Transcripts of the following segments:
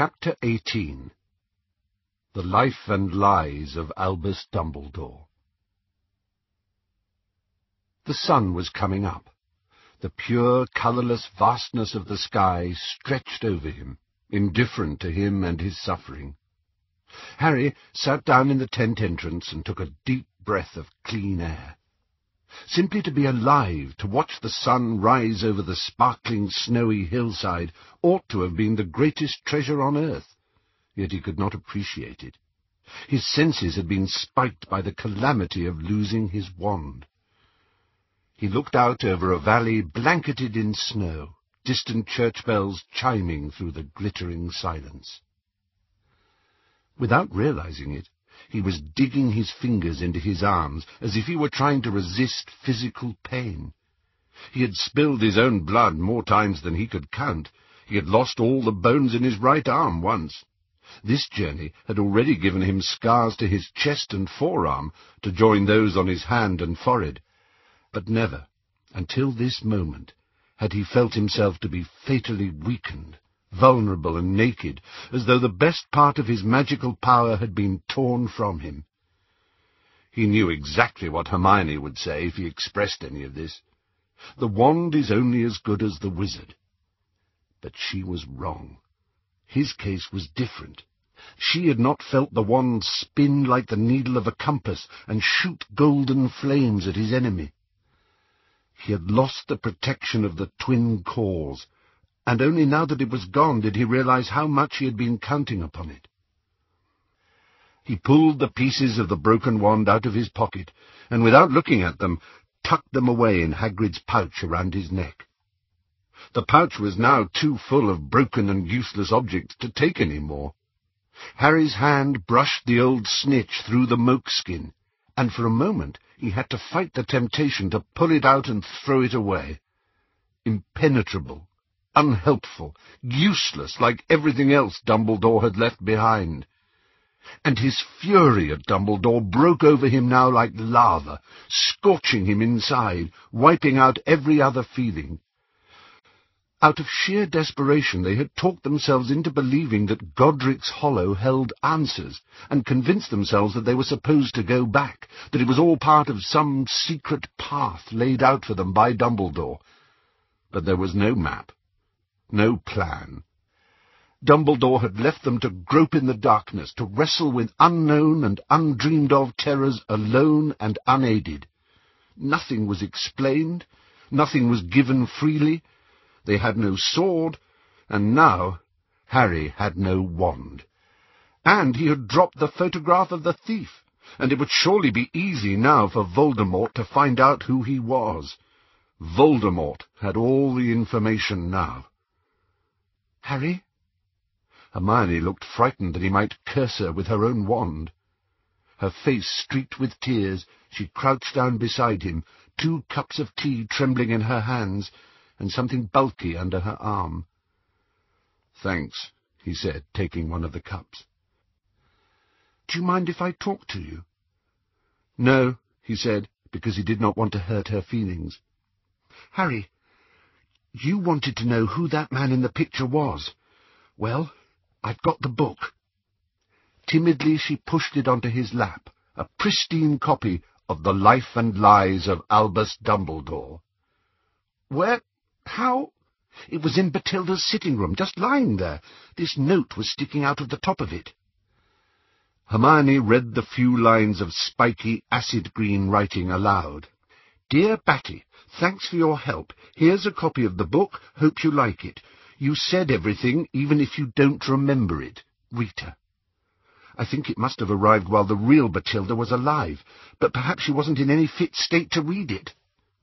Chapter 18 The Life and Lies of Albus Dumbledore The sun was coming up. The pure, colourless vastness of the sky stretched over him, indifferent to him and his suffering. Harry sat down in the tent entrance and took a deep breath of clean air. Simply to be alive, to watch the sun rise over the sparkling snowy hillside, ought to have been the greatest treasure on earth. Yet he could not appreciate it. His senses had been spiked by the calamity of losing his wand. He looked out over a valley blanketed in snow, distant church bells chiming through the glittering silence. Without realizing it, he was digging his fingers into his arms as if he were trying to resist physical pain. He had spilled his own blood more times than he could count. He had lost all the bones in his right arm once. This journey had already given him scars to his chest and forearm to join those on his hand and forehead. But never, until this moment, had he felt himself to be fatally weakened vulnerable and naked, as though the best part of his magical power had been torn from him. He knew exactly what Hermione would say if he expressed any of this. The wand is only as good as the wizard. But she was wrong. His case was different. She had not felt the wand spin like the needle of a compass and shoot golden flames at his enemy. He had lost the protection of the twin cores, and only now that it was gone did he realize how much he had been counting upon it. He pulled the pieces of the broken wand out of his pocket, and without looking at them, tucked them away in Hagrid's pouch around his neck. The pouch was now too full of broken and useless objects to take any more. Harry's hand brushed the old snitch through the moke skin, and for a moment he had to fight the temptation to pull it out and throw it away. Impenetrable, unhelpful, useless like everything else Dumbledore had left behind. And his fury at Dumbledore broke over him now like lava, scorching him inside, wiping out every other feeling. Out of sheer desperation they had talked themselves into believing that Godric's Hollow held answers, and convinced themselves that they were supposed to go back, that it was all part of some secret path laid out for them by Dumbledore. But there was no map, no plan. Dumbledore had left them to grope in the darkness, to wrestle with unknown and undreamed-of terrors alone and unaided. Nothing was explained, nothing was given freely. They had no sword, and now Harry had no wand. And he had dropped the photograph of the thief, and it would surely be easy now for Voldemort to find out who he was. Voldemort had all the information now. Harry? Hermione looked frightened that he might curse her with her own wand. Her face streaked with tears, she crouched down beside him, two cups of tea trembling in her hands, and something bulky under her arm. Thanks, he said, taking one of the cups. Do you mind if I talk to you? No, he said, because he did not want to hurt her feelings. Harry, you wanted to know who that man in the picture was. Well, I've got the book. Timidly she pushed it onto his lap, a pristine copy of The Life and Lies of Albus Dumbledore. Where? How? It was in Bathilda's sitting room, just lying there. This note was sticking out of the top of it. Hermione read the few lines of spiky, acid-green writing aloud. Dear Batty, thanks for your help. Here's a copy of the book. Hope you like it. You said everything, even if you don't remember it. Rita. I think it must have arrived while the real Bathilda was alive, but perhaps she wasn't in any fit state to read it.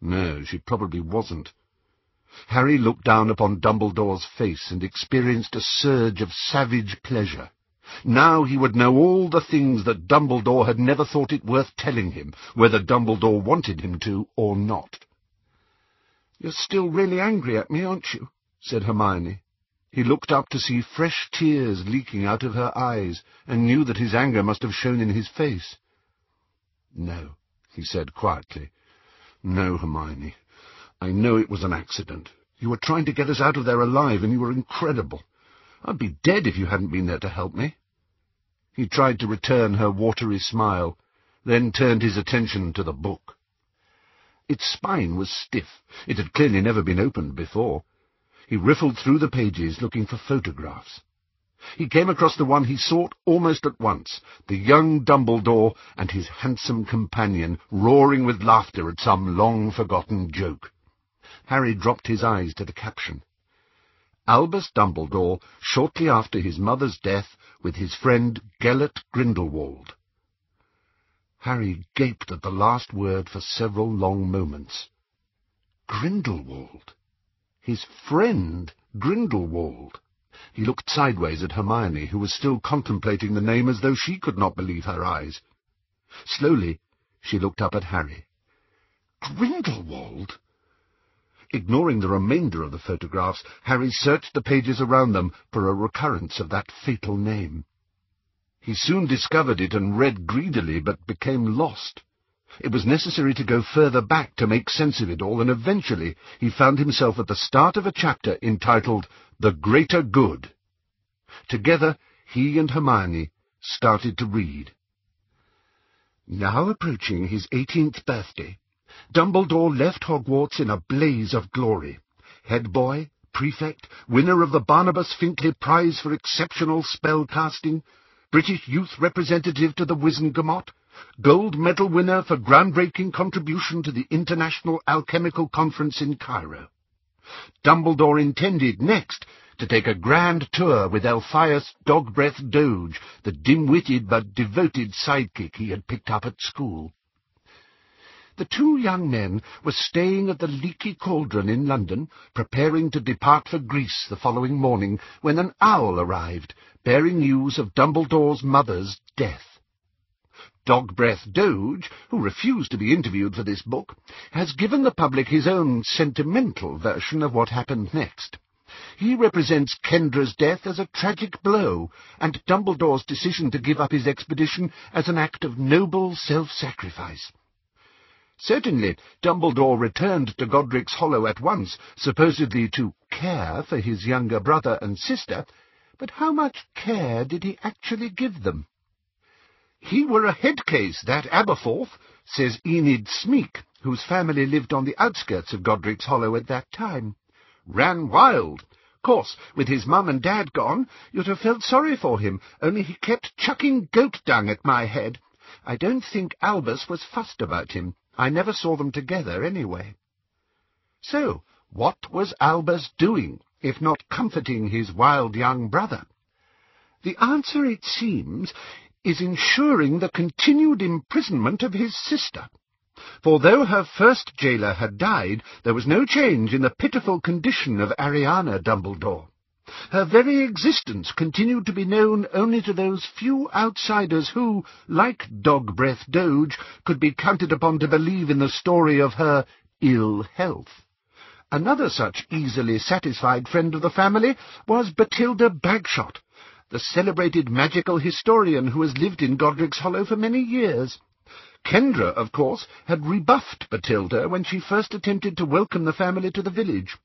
No, she probably wasn't. Harry looked down upon Dumbledore's face and experienced a surge of savage pleasure. Now he would know all the things that Dumbledore had never thought it worth telling him, whether Dumbledore wanted him to or not. "You're still really angry at me, aren't you?" said Hermione. He looked up to see fresh tears leaking out of her eyes, and knew that his anger must have shown in his face. "No," he said quietly. "No, Hermione. I know it was an accident. You were trying to get us out of there alive, and you were incredible. I'd be dead if you hadn't been there to help me. He tried to return her watery smile, then turned his attention to the book. Its spine was stiff. It had clearly never been opened before. He riffled through the pages, looking for photographs. He came across the one he sought almost at once, the young Dumbledore and his handsome companion roaring with laughter at some long-forgotten joke. Harry dropped his eyes to the caption. Albus Dumbledore, shortly after his mother's death, with his friend Gellert Grindelwald. Harry gaped at the last word for several long moments. Grindelwald. His friend Grindelwald. He looked sideways at Hermione, who was still contemplating the name as though she could not believe her eyes. Slowly, she looked up at Harry. Grindelwald? Ignoring the remainder of the photographs, Harry searched the pages around them for a recurrence of that fatal name. He soon discovered it and read greedily, but became lost. It was necessary to go further back to make sense of it all, and eventually he found himself at the start of a chapter entitled The Greater Good. Together, he and Hermione started to read. Now approaching his eighteenth birthday, Dumbledore left Hogwarts in a blaze of glory. Head boy, prefect, winner of the Barnabas Finkley Prize for Exceptional Spell Casting, British Youth Representative to the Wizengamot, gold medal winner for groundbreaking contribution to the International Alchemical Conference in Cairo. Dumbledore intended next to take a grand tour with Elphias Dogbreath Doge, the dim-witted but devoted sidekick he had picked up at school. The two young men were staying at the Leaky Cauldron in London, preparing to depart for Greece the following morning, when an owl arrived, bearing news of Dumbledore's mother's death. Dogbreath Doge, who refused to be interviewed for this book, has given the public his own sentimental version of what happened next. He represents Kendra's death as a tragic blow, and Dumbledore's decision to give up his expedition as an act of noble self-sacrifice. Certainly, Dumbledore returned to Godric's Hollow at once, supposedly to care for his younger brother and sister, but how much care did he actually give them? He were a head case, that Aberforth, says Enid Smeek, whose family lived on the outskirts of Godric's Hollow at that time. Ran wild. Course, with his mum and dad gone, you'd have felt sorry for him, only he kept chucking goat dung at my head. I don't think Albus was fussed about him. I never saw them together, anyway. So, what was Albus doing, if not comforting his wild young brother? The answer, it seems, is ensuring the continued imprisonment of his sister. For though her first jailer had died, there was no change in the pitiful condition of Ariana Dumbledore. Her very existence continued to be known only to those few outsiders who, like Dogbreath Doge, could be counted upon to believe in the story of her ill health. Another such easily satisfied friend of the family was Bathilda Bagshot, the celebrated magical historian who has lived in Godric's Hollow for many years. Kendra, of course, had rebuffed Bathilda when she first attempted to welcome the family to the village.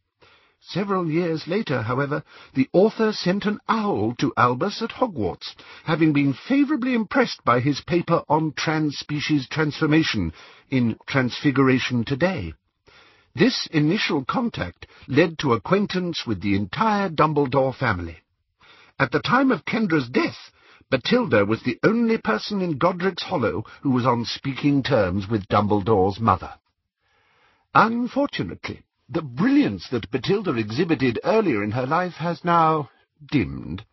Several years later, however, the author sent an owl to Albus at Hogwarts, having been favourably impressed by his paper on trans-species transformation in Transfiguration Today. This initial contact led to acquaintance with the entire Dumbledore family. At the time of Kendra's death, Bathilda was the only person in Godric's Hollow who was on speaking terms with Dumbledore's mother. Unfortunately, the brilliance that Bathilda exhibited earlier in her life has now dimmed.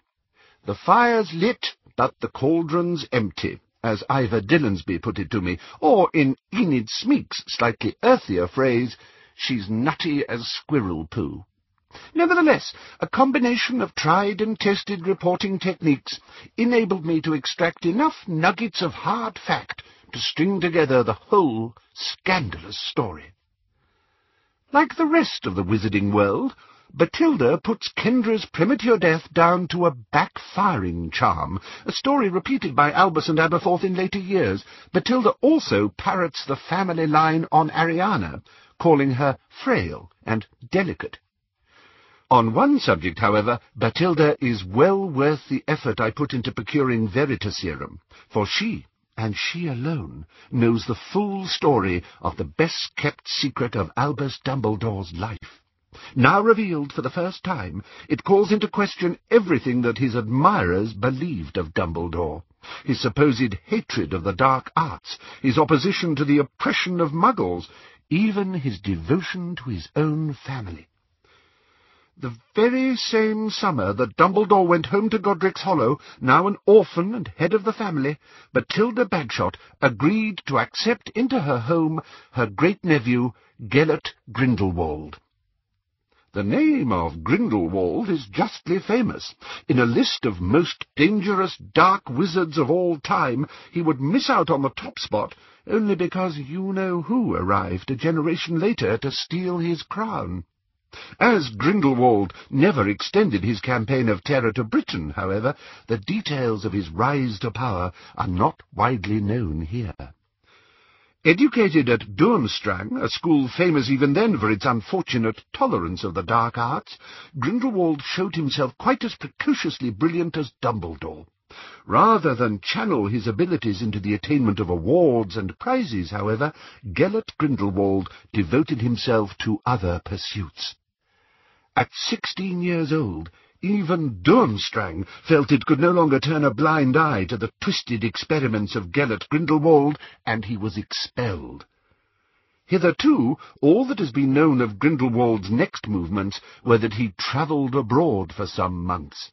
The fire's lit, but the cauldron's empty, as Ivor Dillonsby put it to me, or in Enid Smeek's slightly earthier phrase, she's nutty as squirrel poo. Nevertheless, a combination of tried and tested reporting techniques enabled me to extract enough nuggets of hard fact to string together the whole scandalous story. Like the rest of the wizarding world, Bathilda puts Kendra's premature death down to a backfiring charm, a story repeated by Albus and Aberforth in later years. Bathilda also parrots the family line on Ariana, calling her frail and delicate. On one subject, however, Bathilda is well worth the effort I put into procuring Veritaserum, for she, and she alone, knows the full story of the best-kept secret of Albus Dumbledore's life. Now revealed for the first time, it calls into question everything that his admirers believed of Dumbledore. His supposed hatred of the dark arts, his opposition to the oppression of muggles, even his devotion to his own family. The very same summer that Dumbledore went home to Godric's Hollow, now an orphan and head of the family, Bathilda Bagshot agreed to accept into her home her great-nephew, Gellert Grindelwald. The name of Grindelwald is justly famous. In a list of most dangerous dark wizards of all time, he would miss out on the top spot only because you-know-who arrived a generation later to steal his crown. As Grindelwald never extended his campaign of terror to Britain, however, the details of his rise to power are not widely known here. Educated at Durmstrang, a school famous even then for its unfortunate tolerance of the dark arts, Grindelwald showed himself quite as precociously brilliant as Dumbledore. Rather than channel his abilities into the attainment of awards and prizes, however, Gellert Grindelwald devoted himself to other pursuits. At sixteen years old, even Durmstrang felt it could no longer turn a blind eye to the twisted experiments of Gellert Grindelwald, and he was expelled. Hitherto, all that has been known of Grindelwald's next movements were that he travelled abroad for some months.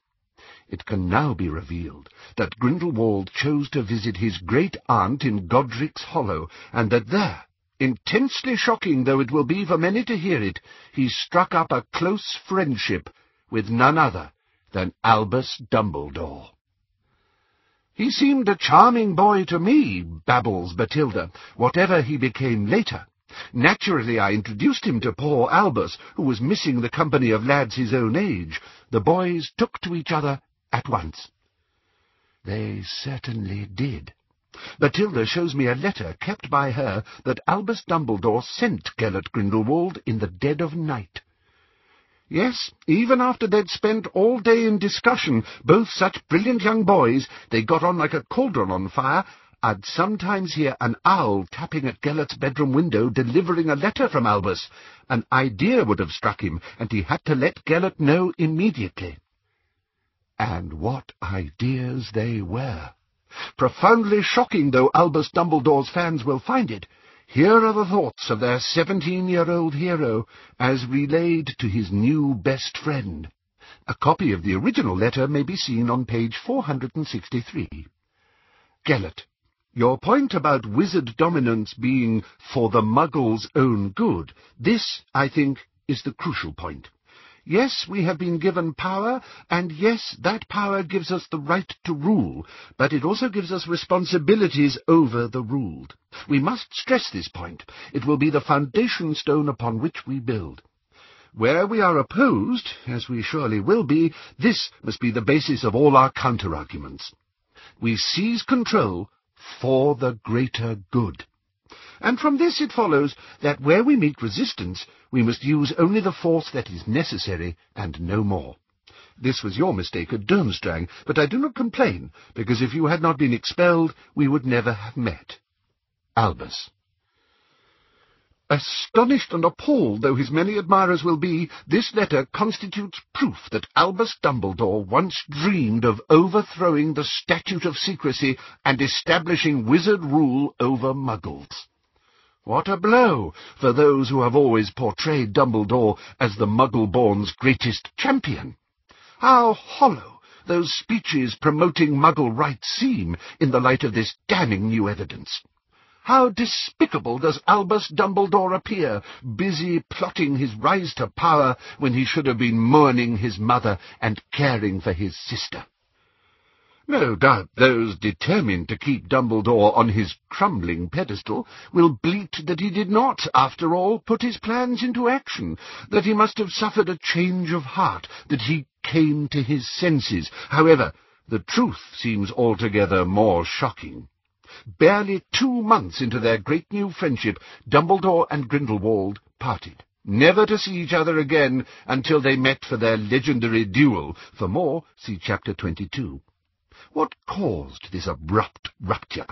It can now be revealed that Grindelwald chose to visit his great-aunt in Godric's Hollow, and that there, Intensely shocking though it will be for many to hear it, he struck up a close friendship with none other than Albus Dumbledore. He seemed a charming boy to me, babbles Bathilda, whatever he became later. Naturally I introduced him to poor Albus, who was missing the company of lads his own age. The boys took to each other at once. They certainly did. Bathilda shows me a letter kept by her that Albus Dumbledore sent Gellert Grindelwald in the dead of night. Yes, even after they'd spent all day in discussion, both such brilliant young boys, they got on like a cauldron on fire, I'd sometimes hear an owl tapping at Gellert's bedroom window delivering a letter from Albus. An idea would have struck him, and he had to let Gellert know immediately. And what ideas they were! Profoundly shocking though Albus Dumbledore's fans will find it, here are the thoughts of their seventeen-year-old hero as relayed to his new best friend. A copy of the original letter may be seen on page 463. Gellert, your point about wizard dominance being for the muggle's own good, this, I think, is the crucial point. Yes, we have been given power, and yes, that power gives us the right to rule, but it also gives us responsibilities over the ruled. We must stress this point. It will be the foundation stone upon which we build. Where we are opposed, as we surely will be, this must be the basis of all our counter-arguments. We seize control for the greater good and from this it follows that where we meet resistance, we must use only the force that is necessary, and no more. This was your mistake at Durmstrang, but I do not complain, because if you had not been expelled, we would never have met. Albus. Astonished and appalled though his many admirers will be, this letter constitutes proof that Albus Dumbledore once dreamed of overthrowing the statute of secrecy and establishing wizard rule over muggles. What a blow for those who have always portrayed Dumbledore as the Muggle-born's greatest champion. How hollow those speeches promoting Muggle rights seem in the light of this damning new evidence. How despicable does Albus Dumbledore appear, busy plotting his rise to power when he should have been mourning his mother and caring for his sister. No doubt those determined to keep Dumbledore on his crumbling pedestal will bleat that he did not, after all, put his plans into action, that he must have suffered a change of heart, that he came to his senses. However, the truth seems altogether more shocking. Barely two months into their great new friendship, Dumbledore and Grindelwald parted. never to see each other again until they met for their legendary duel. For more, see chapter 22. What caused this abrupt rupture?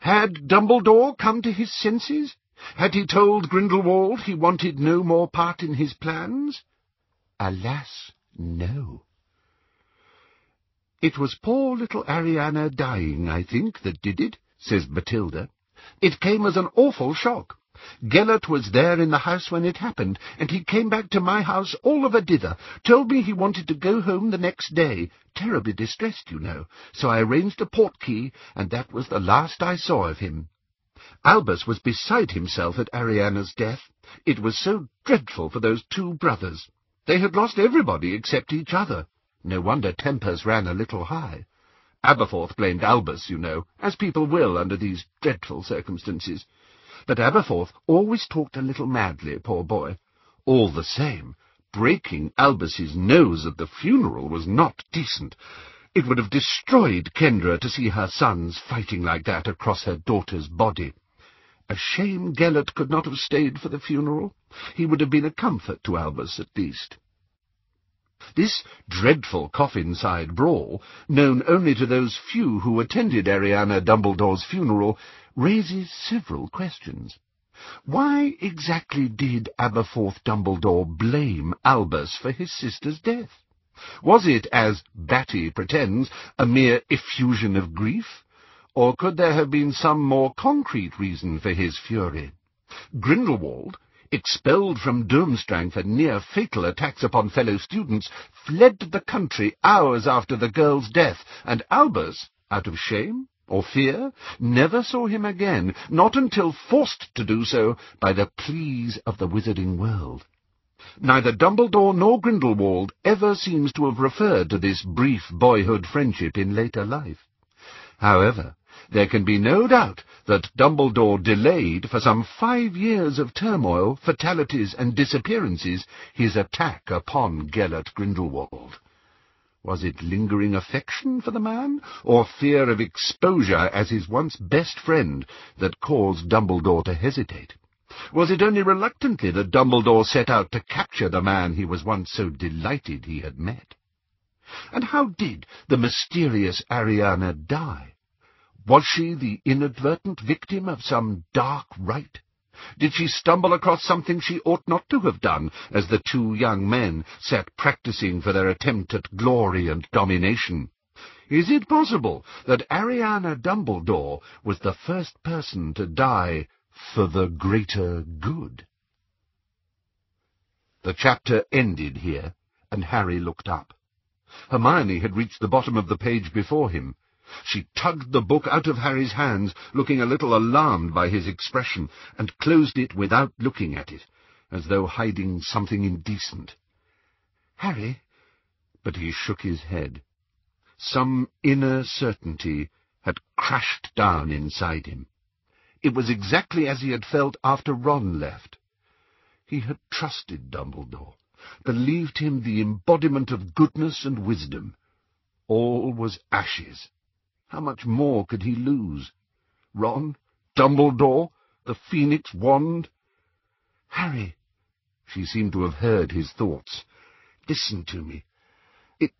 Had Dumbledore come to his senses? Had he told Grindelwald he wanted no more part in his plans? Alas, no. It was poor little Ariana dying, I think, that did it, says Bathilda. It came as an awful shock. Gellert was there in the house when it happened, and he came back to my house all of a dither, told me he wanted to go home the next day, terribly distressed, you know, so I arranged a portkey, and that was the last I saw of him. Albus was beside himself at Ariana's death. It was so dreadful for those two brothers. They had lost everybody except each other. No wonder tempers ran a little high. Aberforth blamed Albus, you know, as people will under these dreadful circumstances. But Aberforth always talked a little madly, poor boy. All the same, breaking Albus's nose at the funeral was not decent. It would have destroyed Kendra to see her sons fighting like that across her daughter's body. A shame Gellert could not have stayed for the funeral. He would have been a comfort to Albus, at least. This dreadful coffin-side brawl, known only to those few who attended Ariana Dumbledore's funeral, raises several questions. Why exactly did Aberforth Dumbledore blame Albus for his sister's death? Was it, as Batty pretends, a mere effusion of grief? Or could there have been some more concrete reason for his fury? Grindelwald, expelled from Durmstrang for near-fatal attacks upon fellow students, fled the country hours after the girl's death, and Albus, out of shame, or fear, never saw him again, not until forced to do so by the pleas of the wizarding world. Neither Dumbledore nor Grindelwald ever seems to have referred to this brief boyhood friendship in later life. However, there can be no doubt that Dumbledore delayed for some five years of turmoil, fatalities, and disappearances his attack upon Gellert Grindelwald. Was it lingering affection for the man, or fear of exposure as his once best friend, that caused Dumbledore to hesitate? Was it only reluctantly that Dumbledore set out to capture the man he was once so delighted he had met? And how did the mysterious Ariana die? Was she the inadvertent victim of some dark rite? Did she stumble across something she ought not to have done, as the two young men sat practising for their attempt at glory and domination? Is it possible that Ariana Dumbledore was the first person to die for the greater good? The chapter ended here, and Harry looked up. Hermione had reached the bottom of the page before him. She tugged the book out of Harry's hands, looking a little alarmed by his expression, and closed it without looking at it, as though hiding something indecent. Harry... But he shook his head. Some inner certainty had crashed down inside him. It was exactly as he had felt after Ron left. He had trusted Dumbledore, believed him the embodiment of goodness and wisdom. All was ashes. How much more could he lose? Ron? Dumbledore? The Phoenix wand? Harry! She seemed to have heard his thoughts. Listen to me. It...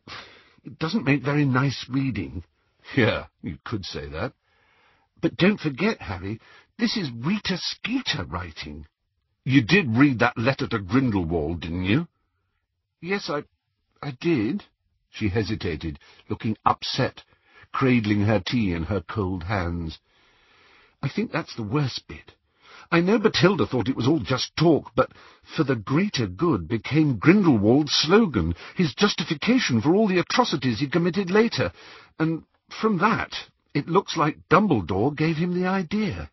it doesn't make very nice reading. Yeah, you could say that. But don't forget, Harry, this is Rita Skeeter writing. You did read that letter to Grindelwald, didn't you? Yes, I... I did. She hesitated, looking upset cradling her tea in her cold hands. I think that's the worst bit. I know Bathilda thought it was all just talk, but for the greater good became Grindelwald's slogan, his justification for all the atrocities he committed later, and from that it looks like Dumbledore gave him the idea.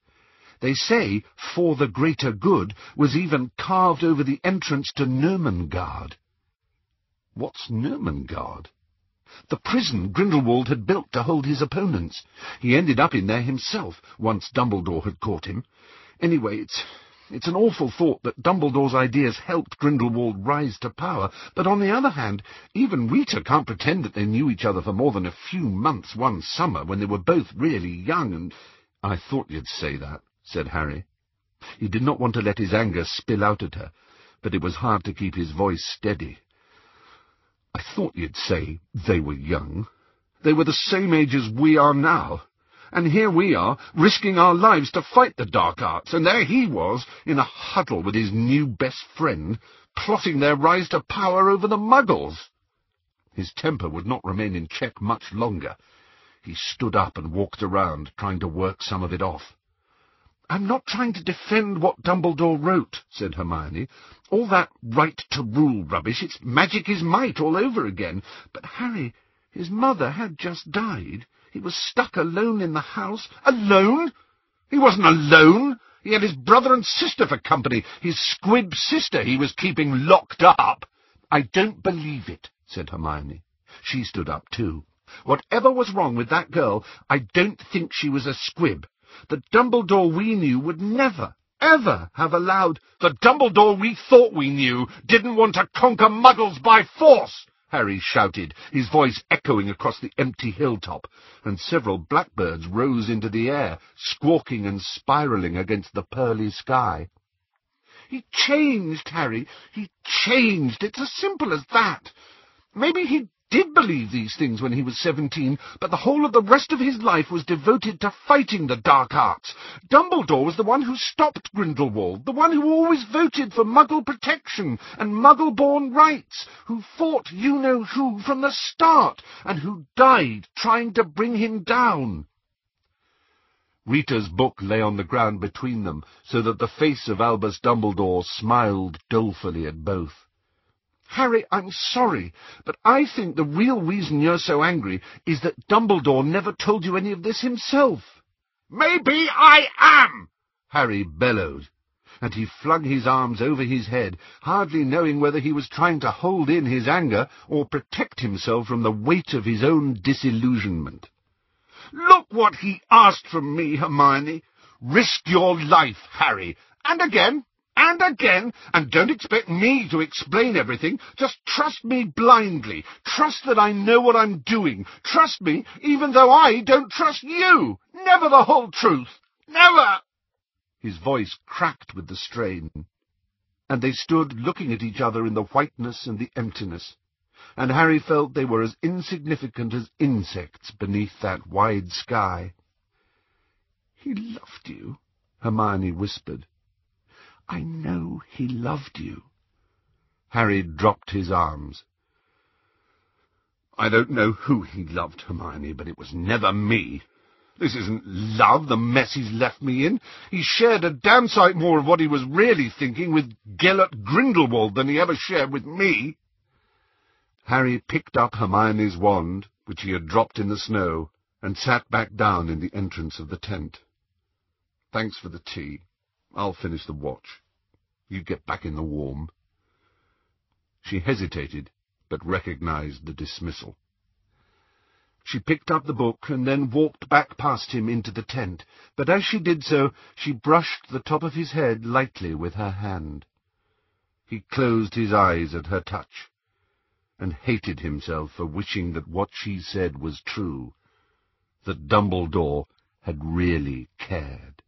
They say, for the greater good, was even carved over the entrance to Nurmengard. What's Nurmengard? The prison Grindelwald had built to hold his opponents. He ended up in there himself, once Dumbledore had caught him. Anyway, it's... It's an awful thought that Dumbledore's ideas helped Grindelwald rise to power, but on the other hand, even Rita can't pretend that they knew each other for more than a few months one summer when they were both really young and... I thought you'd say that, said Harry. He did not want to let his anger spill out at her, but it was hard to keep his voice steady. I thought you'd say they were young. They were the same age as we are now. And here we are, risking our lives to fight the dark arts, and there he was, in a huddle with his new best friend, plotting their rise to power over the muggles. His temper would not remain in check much longer. He stood up and walked around, trying to work some of it off. I'm not trying to defend what Dumbledore wrote, said Hermione. All that right to rule rubbish, it's magic is might all over again. But, Harry, his mother had just died. He was stuck alone in the house. Alone? He wasn't alone. He had his brother and sister for company. His squib sister he was keeping locked up. I don't believe it, said Hermione. She stood up too. Whatever was wrong with that girl, I don't think she was a squib. The Dumbledore we knew would never, ever have allowed... The Dumbledore we thought we knew didn't want to conquer muggles by force, Harry shouted, his voice echoing across the empty hilltop, and several blackbirds rose into the air, squawking and spiralling against the pearly sky. He changed, Harry. He changed. It's as simple as that. Maybe he did believe these things when he was seventeen, but the whole of the rest of his life was devoted to fighting the dark arts. Dumbledore was the one who stopped Grindelwald, the one who always voted for Muggle protection and Muggle-born rights, who fought you-know-who from the start, and who died trying to bring him down. Rita's book lay on the ground between them, so that the face of Albus Dumbledore smiled dolefully at both. Harry, I'm sorry, but I think the real reason you're so angry is that Dumbledore never told you any of this himself. Maybe I am, Harry bellowed, and he flung his arms over his head, hardly knowing whether he was trying to hold in his anger or protect himself from the weight of his own disillusionment. Look what he asked from me, Hermione. Risk your life, Harry, and again, and again, and don't expect me to explain everything. Just trust me blindly. Trust that I know what I'm doing. Trust me, even though I don't trust you. Never the whole truth. Never! His voice cracked with the strain, and they stood looking at each other in the whiteness and the emptiness, and Harry felt they were as insignificant as insects beneath that wide sky. He loved you, Hermione whispered. I know he loved you. Harry dropped his arms. I don't know who he loved, Hermione, but it was never me. This isn't love, the mess he's left me in. He shared a damn sight more of what he was really thinking with Gellert Grindelwald than he ever shared with me. Harry picked up Hermione's wand, which he had dropped in the snow, and sat back down in the entrance of the tent. Thanks for the tea. I'll finish the watch. You get back in the warm. She hesitated, but recognized the dismissal. She picked up the book and then walked back past him into the tent, but as she did so, she brushed the top of his head lightly with her hand. He closed his eyes at her touch, and hated himself for wishing that what she said was true, that Dumbledore had really cared.